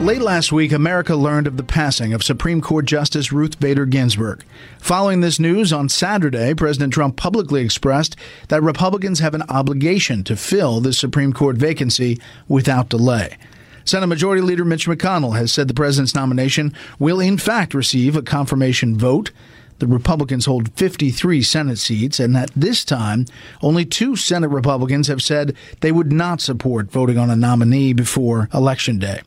Late last week, America learned of the passing of Supreme Court Justice Ruth Bader Ginsburg. Following this news, on Saturday, President Trump publicly expressed that Republicans have an obligation to fill the Supreme Court vacancy without delay. Senate Majority Leader Mitch McConnell has said the president's nomination will, in fact, receive a confirmation vote. The Republicans hold 53 Senate seats, and at this time, only two Senate Republicans have said they would not support voting on a nominee before Election Day.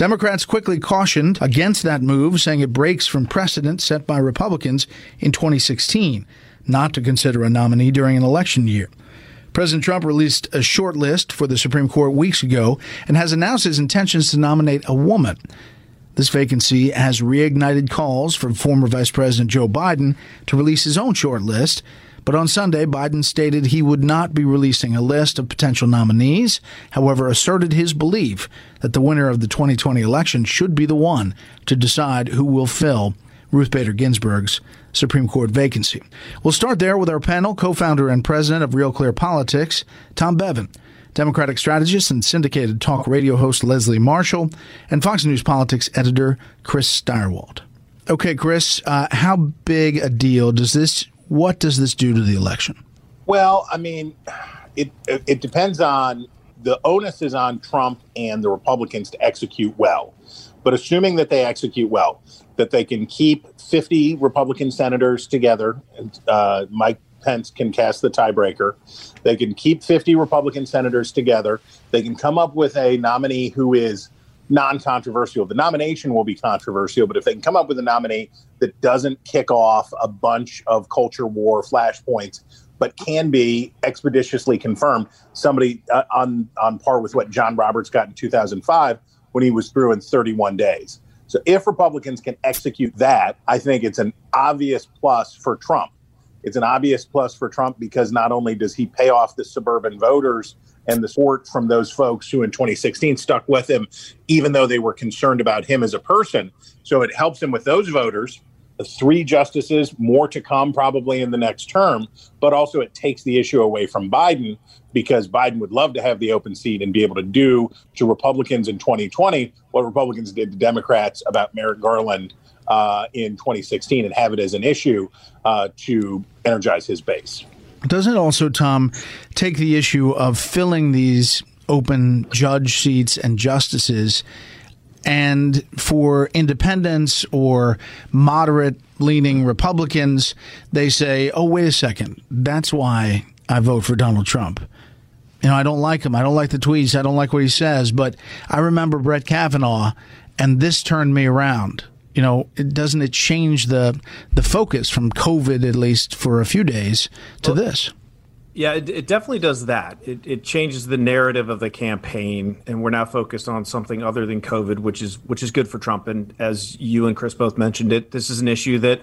Democrats quickly cautioned against that move, saying it breaks from precedent set by Republicans in 2016 not to consider a nominee during an election year. President Trump released a short list for the Supreme Court weeks ago and has announced his intentions to nominate a woman. This vacancy has reignited calls for former Vice President Joe Biden to release his own short list but on Sunday, Biden stated he would not be releasing a list of potential nominees, however, asserted his belief that the winner of the 2020 election should be the one to decide who will fill Ruth Bader Ginsburg's Supreme Court vacancy. We'll start there with our panel, co founder and president of RealClearPolitics, Tom Bevan. Democratic strategist and syndicated talk radio host Leslie Marshall, and Fox News politics editor Chris Stirewalt. Okay, Chris, uh, how big a deal does this what does this do to the election? Well, I mean, it it depends on the onus is on Trump and the Republicans to execute well. But assuming that they execute well, that they can keep 50 Republican senators together, and uh, Mike Pence can cast the tiebreaker. They can keep 50 Republican senators together. They can come up with a nominee who is non-controversial. The nomination will be controversial, but if they can come up with a nominee that doesn't kick off a bunch of culture war flashpoints, but can be expeditiously confirmed, somebody uh, on on par with what John Roberts got in 2005 when he was through in 31 days. So if Republicans can execute that, I think it's an obvious plus for Trump. It's an obvious plus for Trump because not only does he pay off the suburban voters and the support from those folks who in 2016 stuck with him, even though they were concerned about him as a person. So it helps him with those voters. the Three justices, more to come probably in the next term, but also it takes the issue away from Biden because Biden would love to have the open seat and be able to do to Republicans in 2020 what Republicans did to Democrats about Merrick Garland uh, in 2016 and have it as an issue uh, to energize his base. Doesn't also, Tom, take the issue of filling these open judge seats and justices? And for independents or moderate leaning Republicans, they say, oh, wait a second. That's why I vote for Donald Trump. You know, I don't like him. I don't like the tweets. I don't like what he says. But I remember Brett Kavanaugh, and this turned me around you know, it doesn't it change the the focus from COVID at least for a few days to well, this? Yeah, it, it, definitely does that. It, it changes the narrative of the campaign, and we're now focused on something other than COVID, which is which is good for Trump. And as you and Chris both mentioned, it this is an issue that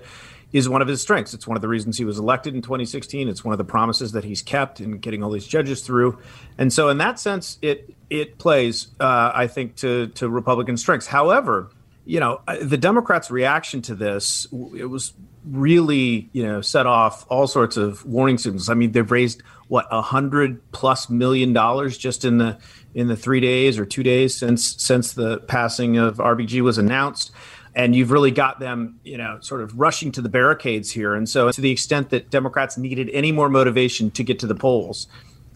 is one of his strengths. It's one of the reasons he was elected in 2016. It's one of the promises that he's kept in getting all these judges through. And so, in that sense, it it plays, uh, I think, to to Republican strengths. However, you know, the Democrats' reaction to this, it was really, you know, set off all sorts of warning signals. I mean, they've raised what a hundred plus million dollars just in the in the three days or two days since since the passing of RBG was announced. And you've really got them, you know, sort of rushing to the barricades here. And so, to the extent that Democrats needed any more motivation to get to the polls,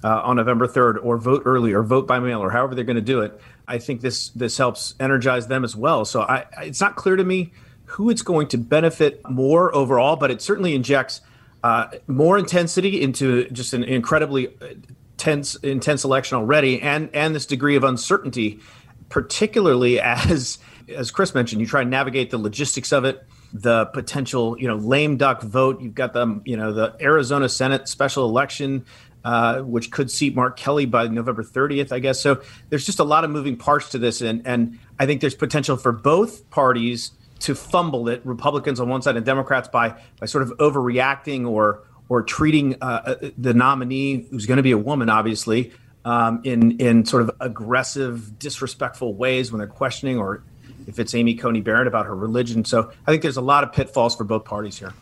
uh, on November 3rd or vote early or vote by mail or however they're going to do it. I think this this helps energize them as well. So I, it's not clear to me who it's going to benefit more overall, but it certainly injects uh, more intensity into just an incredibly uh, tense intense election already, and and this degree of uncertainty, particularly as as Chris mentioned, you try and navigate the logistics of it the potential, you know, lame duck vote. You've got the, you know, the Arizona Senate special election uh, which could seat Mark Kelly by November 30th, I guess. So there's just a lot of moving parts to this, and and I think there's potential for both parties to fumble it, Republicans on one side and Democrats by by sort of overreacting or or treating uh, uh the nominee, who's going to be a woman, obviously, um, in in sort of aggressive, disrespectful ways when they're questioning, or if it's Amy Coney Barrett about her religion. So I think there's a lot of pitfalls for both parties here.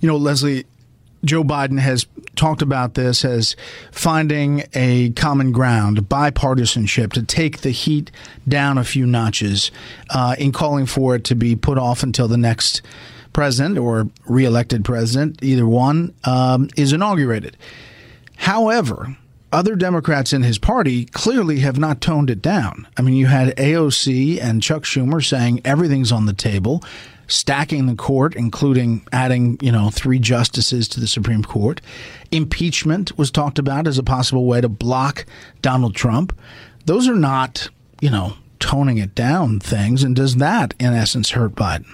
You know, Leslie, Joe Biden has talked about this as finding a common ground, bipartisanship, to take the heat down a few notches uh, in calling for it to be put off until the next president or reelected president, either one, um, is inaugurated. However, other Democrats in his party clearly have not toned it down. I mean, you had AOC and Chuck Schumer saying everything's on the table, stacking the court, including adding, you know, three justices to the Supreme Court. Impeachment was talked about as a possible way to block Donald Trump. Those are not, you know, toning it down things. And does that, in essence, hurt Biden?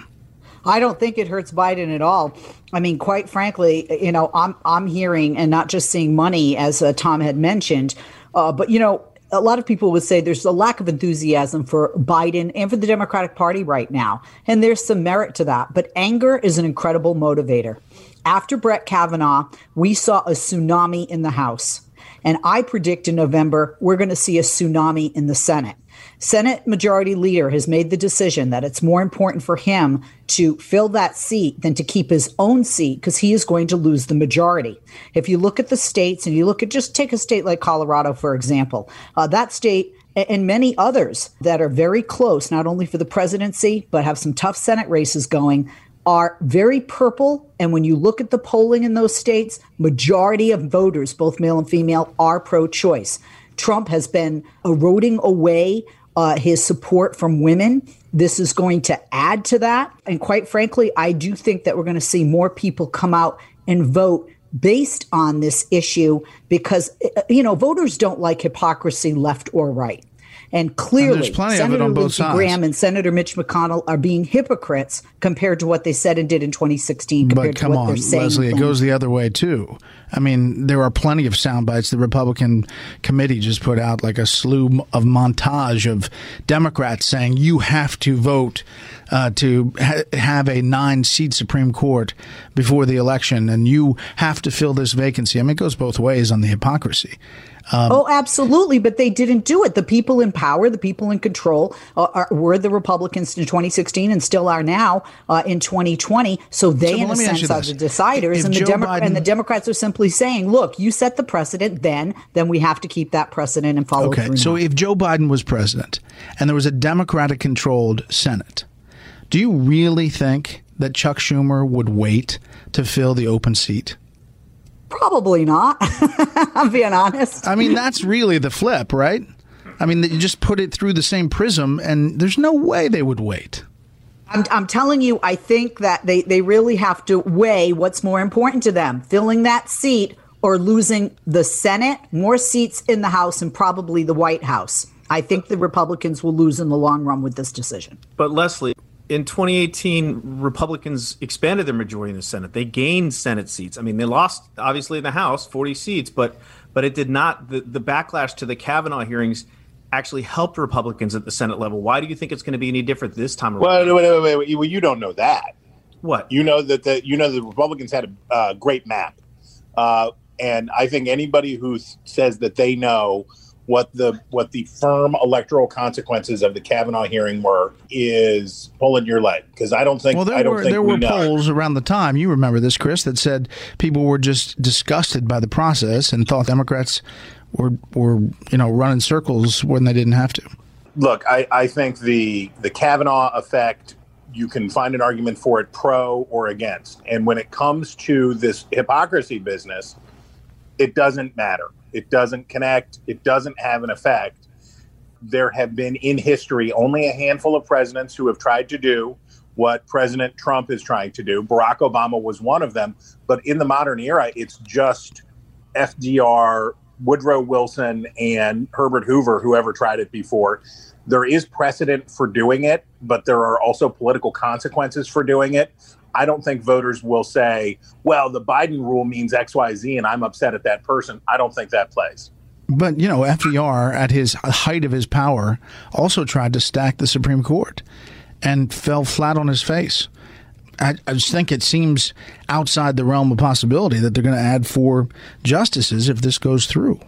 I don't think it hurts Biden at all. I mean, quite frankly, you know, I'm I'm hearing and not just seeing money, as uh, Tom had mentioned, uh, but you know, a lot of people would say there's a lack of enthusiasm for Biden and for the Democratic Party right now, and there's some merit to that. But anger is an incredible motivator. After Brett Kavanaugh, we saw a tsunami in the House. And I predict in November, we're going to see a tsunami in the Senate. Senate Majority Leader has made the decision that it's more important for him to fill that seat than to keep his own seat because he is going to lose the majority. If you look at the states and you look at just take a state like Colorado, for example, uh, that state and many others that are very close, not only for the presidency, but have some tough Senate races going, are very purple. And when you look at the polling in those states, majority of voters, both male and female, are pro choice. Trump has been eroding away uh, his support from women. This is going to add to that. And quite frankly, I do think that we're going to see more people come out and vote based on this issue because, uh, you know, voters don't like hypocrisy left or right. And clearly, and Senator Lindsey Graham and Senator Mitch McConnell are being hypocrites compared to what they said and did in 2016. Compared But come on, Leslie, it goes the other way too. I mean, there are plenty of sound bites. The Republican committee just put out like a slew of montage of Democrats saying you have to vote uh, to ha- have a nine seat Supreme Court before the election, and you have to fill this vacancy. I mean, it goes both ways on the hypocrisy. Um, oh, absolutely. But they didn't do it. The people in power, the people in control, uh, are, were the Republicans in 2016 and still are now uh, in 2020. So they, so, in a sense, are the deciders. and the, Demo- Biden- and the Democrats are simply saying, look, you set the precedent then, then we have to keep that precedent and follow okay, through. So if Joe Biden was president and there was a Democratic controlled Senate, do you really think that Chuck Schumer would wait to fill the open seat? Probably not. I'm being honest. I mean, that's really the flip, right? I mean, you just put it through the same prism, and there's no way they would wait. I'm, I'm telling you, I think that they, they really have to weigh what's more important to them filling that seat or losing the Senate, more seats in the House, and probably the White House. I think the Republicans will lose in the long run with this decision. But, Leslie, in 2018, Republicans expanded their majority in the Senate. They gained Senate seats. I mean, they lost obviously in the House 40 seats, but but it did not. The, the backlash to the Kavanaugh hearings actually helped Republicans at the Senate level. Why do you think it's going to be any different this time around? Well, wait, wait, wait, wait. Well, you don't know that. What you know that the you know the Republicans had a uh, great map, uh, and I think anybody who says that they know what the what the firm electoral consequences of the Kavanaugh hearing were is pulling your leg because I don't think well there I don't were think there we were know. polls around the time you remember this Chris that said people were just disgusted by the process and thought Democrats were were you know running circles when they didn't have to. Look, I, I think the the Kavanaugh effect you can find an argument for it pro or against. And when it comes to this hypocrisy business, it doesn't matter it doesn't connect. It doesn't have an effect. There have been in history only a handful of presidents who have tried to do what President Trump is trying to do. Barack Obama was one of them. But in the modern era, it's just FDR, Woodrow Wilson, and Herbert Hoover, whoever tried it before. There is precedent for doing it, but there are also political consequences for doing it. I don't think voters will say, well, the Biden rule means XYZ and I'm upset at that person. I don't think that plays. But, you know, FDR, at his height of his power, also tried to stack the Supreme Court. and fell flat on his face. I, I just think it seems outside the realm of possibility that they're going to add four justices if this goes through.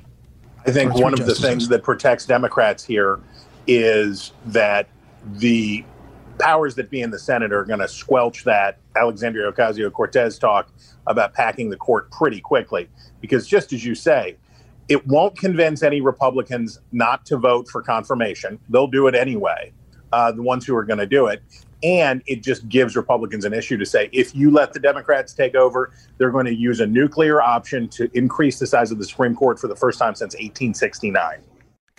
I think one of the things that protects Democrats here is that the powers that be in the Senate are going to squelch that Alexandria Ocasio Cortez talk about packing the court pretty quickly. Because just as you say, it won't convince any Republicans not to vote for confirmation. They'll do it anyway, uh, the ones who are going to do it. And it just gives Republicans an issue to say if you let the Democrats take over, they're going to use a nuclear option to increase the size of the Supreme Court for the first time since 1869.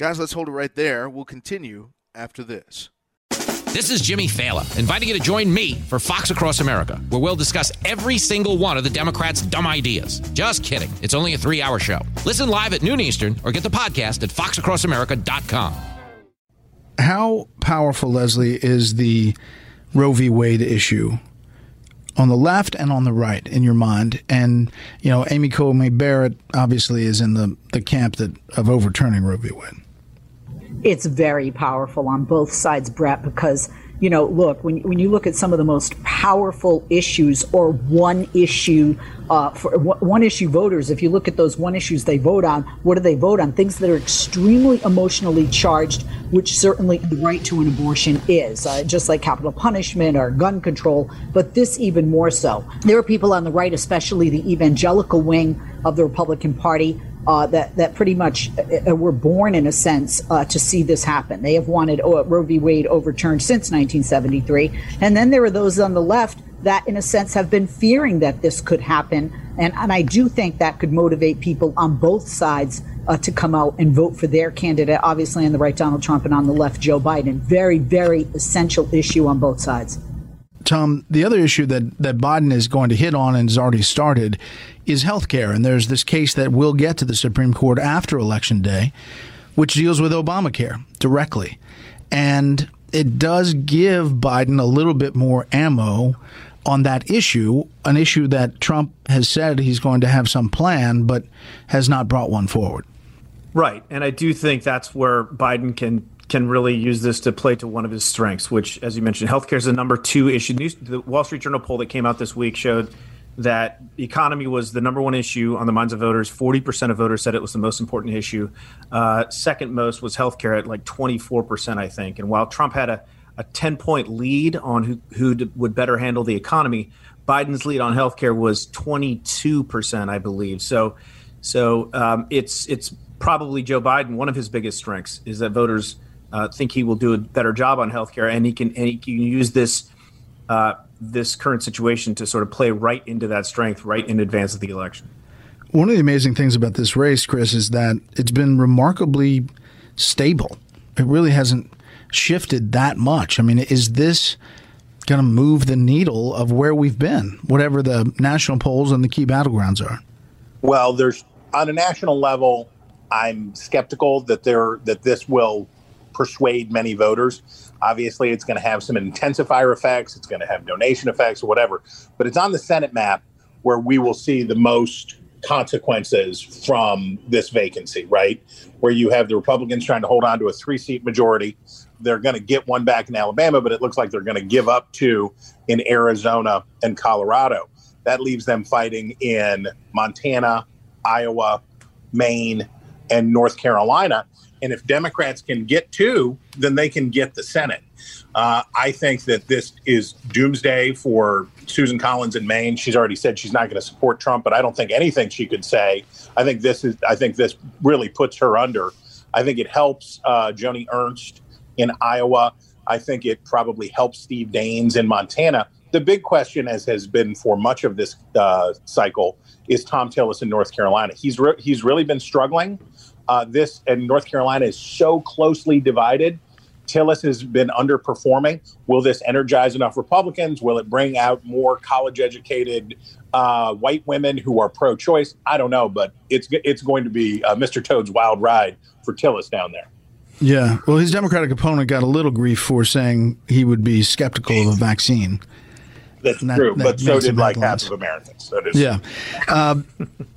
Guys, let's hold it right there. We'll continue after this. This is Jimmy Failla, inviting you to join me for Fox Across America, where we'll discuss every single one of the Democrats' dumb ideas. Just kidding. It's only a three hour show. Listen live at noon Eastern or get the podcast at foxacrossamerica.com. How powerful, Leslie, is the Roe v. Wade issue on the left and on the right in your mind? And, you know, Amy Coney Barrett obviously is in the, the camp that of overturning Roe v. Wade it's very powerful on both sides, Bret, because you know, look when when you look at some of the most powerful issues or one issue uh, for one issue voters, if you look at those one issues they vote on, what do they vote on? Things that are extremely emotionally charged, which certainly the right to an abortion is, uh, just like capital punishment or gun control, but this even more so. There are people on the right, especially the evangelical wing of the Republican Party, uh, that that pretty much uh, uh, were born in a sense uh, to see this happen. They have wanted uh, Roe v. Wade overturned since 1973, and then there are those on the left that, in a sense, have been fearing that this could happen. And and I do think that could motivate people on both sides uh, to come out and vote for their candidate. Obviously, on the right, Donald Trump, and on the left, Joe Biden. Very very essential issue on both sides. Tom, the other issue that, that Biden is going to hit on and has already started is health care. And there's this case that will get to the Supreme Court after Election Day, which deals with Obamacare directly. And it does give Biden a little bit more ammo on that issue, an issue that Trump has said he's going to have some plan, but has not brought one forward. Right. And I do think that's where Biden can can really use this to play to one of his strengths, which, as you mentioned, healthcare is the number two issue. The Wall Street Journal poll that came out this week showed that economy was the number one issue on the minds of voters. 40% of voters said it was the most important issue. Uh, second most was healthcare at like 24%, I think. And while Trump had a, a 10 point lead on who, who would better handle the economy, Biden's lead on healthcare was 22%, I believe. So, so um, it's, it's probably Joe Biden. One of his biggest strengths is that voters uh, think he will do a better job on healthcare and he can, and he can use this. Uh, this current situation to sort of play right into that strength right in advance of the election. One of the amazing things about this race, Chris, is that it's been remarkably stable. It really hasn't shifted that much. I mean, is this going to move the needle of where we've been, whatever the national polls and the key battlegrounds are? Well, there's on a national level, I'm skeptical that there that this will persuade many voters. Obviously, it's going to have some intensifier effects, it's going to have donation effects or whatever, but it's on the Senate map where we will see the most consequences from this vacancy, right? Where you have the Republicans trying to hold on to a three seat majority. They're going to get one back in Alabama, but it looks like they're going to give up two in Arizona and Colorado. That leaves them fighting in Montana, Iowa, Maine, and North Carolina. And if Democrats can get two, then they can get the Senate. Uh, I think that this is doomsday for Susan Collins in Maine. She's already said she's not going to support Trump, but I don't think anything she could say. I think this is. I think this really puts her under. I think it helps uh, Joni Ernst in Iowa. I think it probably helps Steve Daines in Montana. The big question, as has been for much of this uh, cycle, is Thom Tillis in North Carolina. He's re- he's really been struggling uh, this and North Carolina is so closely divided. Tillis has been underperforming. Will this energize enough Republicans? Will it bring out more college educated uh, white women who are pro choice? I don't know, but it's it's going to be uh, Mr. Toad's wild ride for Tillis down there. Yeah. Well, his Democratic opponent got a little grief for saying he would be skeptical of a vaccine. That's that, true, that but so did like half of Americans. So yeah. Um,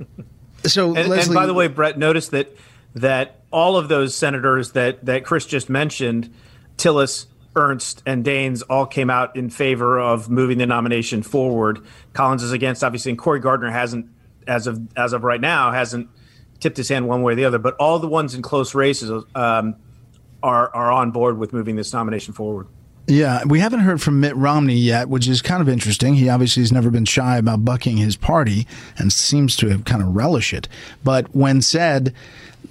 so, and, Leslie, and by the way, Brett, notice that that all of those senators that that Chris just mentioned, Tillis, Ernst and Daines all came out in favor of moving the nomination forward. Collins is against, obviously, and Cory Gardner hasn't, as of as of right now, hasn't tipped his hand one way or the other. But all the ones in close races um, are are on board with moving this nomination forward. Yeah, we haven't heard from Mitt Romney yet, which is kind of interesting. He obviously has never been shy about bucking his party and seems to have kind of relish it. But when said,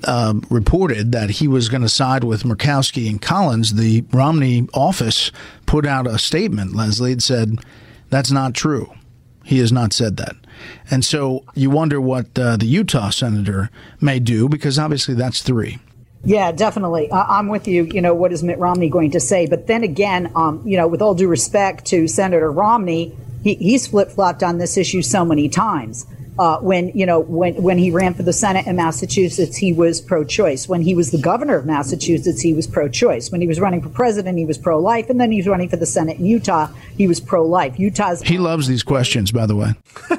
uh, reported that he was going to side with Murkowski and Collins, the Romney office put out a statement. Leslie had said, that's not true. He has not said that. And so you wonder what uh, the Utah senator may do, because obviously that's three. Yeah, definitely. I- I'm with you. You know, what is Mitt Romney going to say? But then again, um, you know, with all due respect to Senator Romney, he, he's flip flopped on this issue so many times. Uh, when you know when when he ran for the Senate in Massachusetts, he was pro-choice. When he was the governor of Massachusetts, he was pro-choice. When he was running for president, he was pro-life, and then he was running for the Senate in Utah, he was pro-life. Utah's He loves these questions, by the way.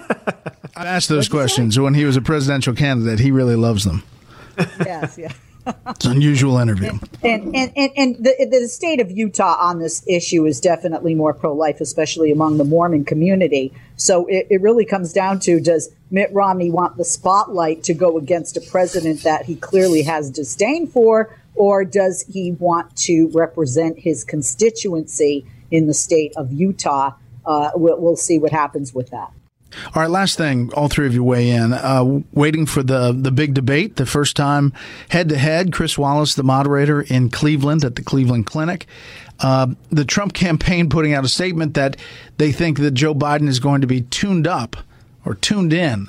I asked those questions when he was a presidential candidate. He really loves them. yes, yeah. It's an unusual interview. And and, and, and the, the state of Utah on this issue is definitely more pro life, especially among the Mormon community. So it, it really comes down to does Mitt Romney want the spotlight to go against a president that he clearly has disdain for, or does he want to represent his constituency in the state of Utah? Uh, we'll, we'll see what happens with that. All right, last thing, all three of you weigh in. Uh, waiting for the the big debate, the first time head to head. Chris Wallace, the moderator in Cleveland at the Cleveland Clinic. Uh, the Trump campaign putting out a statement that they think that Joe Biden is going to be tuned up or tuned in.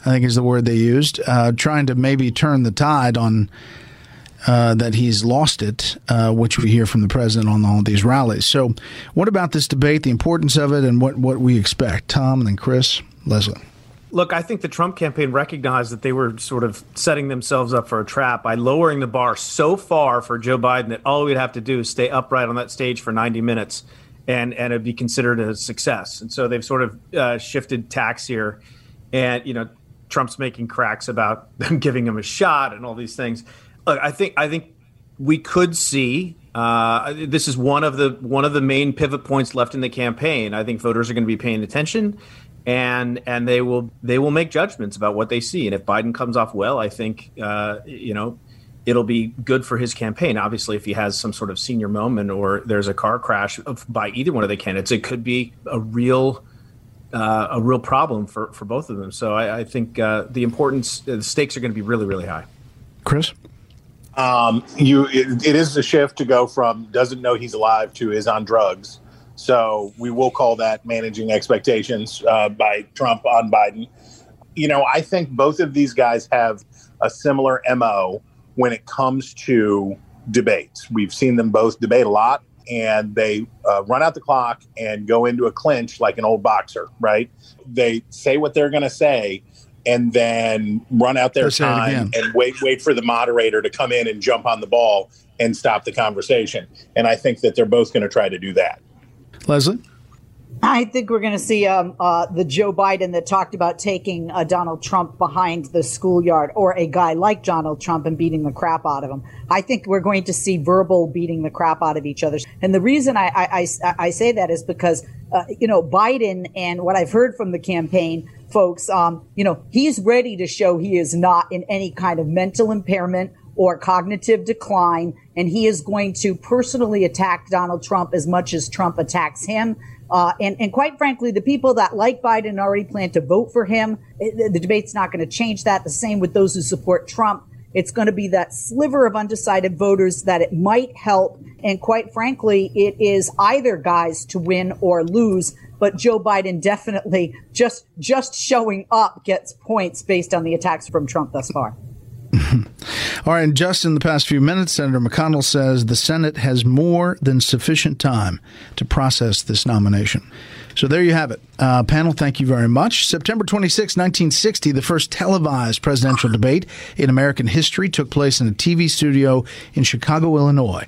I think is the word they used, uh, trying to maybe turn the tide on. Uh, that he's lost it, uh, which we hear from the president on all these rallies. So, what about this debate, the importance of it, and what, what we expect? Tom and then Chris, Leslie. Look, I think the Trump campaign recognized that they were sort of setting themselves up for a trap by lowering the bar so far for Joe Biden that all we'd have to do is stay upright on that stage for 90 minutes and, and it'd be considered a success. And so they've sort of uh, shifted tacks here. And, you know, Trump's making cracks about them giving him a shot and all these things. Look, I think I think we could see uh, this is one of the one of the main pivot points left in the campaign. I think voters are going to be paying attention, and and they will they will make judgments about what they see. And if Biden comes off well, I think uh, you know it'll be good for his campaign. Obviously, if he has some sort of senior moment or there's a car crash of, by either one of the candidates, it could be a real uh, a real problem for for both of them. So I, I think uh, the importance the stakes are going to be really really high. Chris. Um, you, it, it is a shift to go from doesn't know he's alive to is on drugs. So we will call that managing expectations uh, by Trump on Biden. You know, I think both of these guys have a similar MO when it comes to debates. We've seen them both debate a lot and they uh, run out the clock and go into a clinch like an old boxer, right? They say what they're going to say and then run out their Let's say it time and wait wait for the moderator to come in and jump on the ball and stop the conversation. And I think that they're both going to try to do that. Leslie? I think we're going to see um, uh, the Joe Biden that talked about taking uh, Donald Trump behind the schoolyard or a guy like Donald Trump and beating the crap out of him. I think we're going to see verbal beating the crap out of each other. And the reason I, I, I, I say that is because, uh, you know, Biden and what I've heard from the campaign folks, um, you know, he's ready to show he is not in any kind of mental impairment or cognitive decline. And he is going to personally attack Donald Trump as much as Trump attacks him. Uh, and, and quite frankly, the people that like Biden already plan to vote for him. The debate's not going to change that. The same with those who support Trump. It's going to be that sliver of undecided voters that it might help. And quite frankly, it is either guys to win or lose. But Joe Biden definitely just just showing up gets points based on the attacks from Trump thus far. All right, and just in the past few minutes, Senator McConnell says the Senate has more than sufficient time to process this nomination. So there you have it. Uh, panel, thank you very much. September 26, 1960, the first televised presidential debate in American history took place in a TV studio in Chicago, Illinois.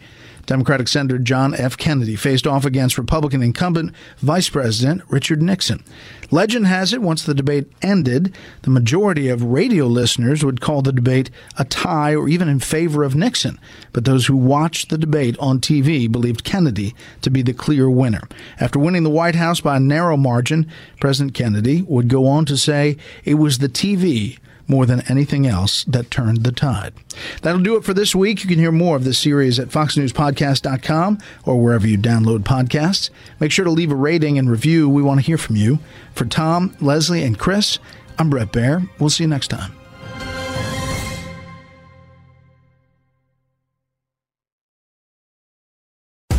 Democratic Senator John F. Kennedy faced off against Republican incumbent Vice President Richard Nixon. Legend has it, once the debate ended, the majority of radio listeners would call the debate a tie or even in favor of Nixon. But those who watched the debate on TV believed Kennedy to be the clear winner. After winning the White House by a narrow margin, President Kennedy would go on to say it was the TV more than anything else that turned the tide. That'll do it for this week. You can hear more of this series at foxnewspodcast.com or wherever you download podcasts. Make sure to leave a rating and review. We want to hear from you. For Tom, Leslie, and Chris, I'm Bret Baier. We'll see you next time.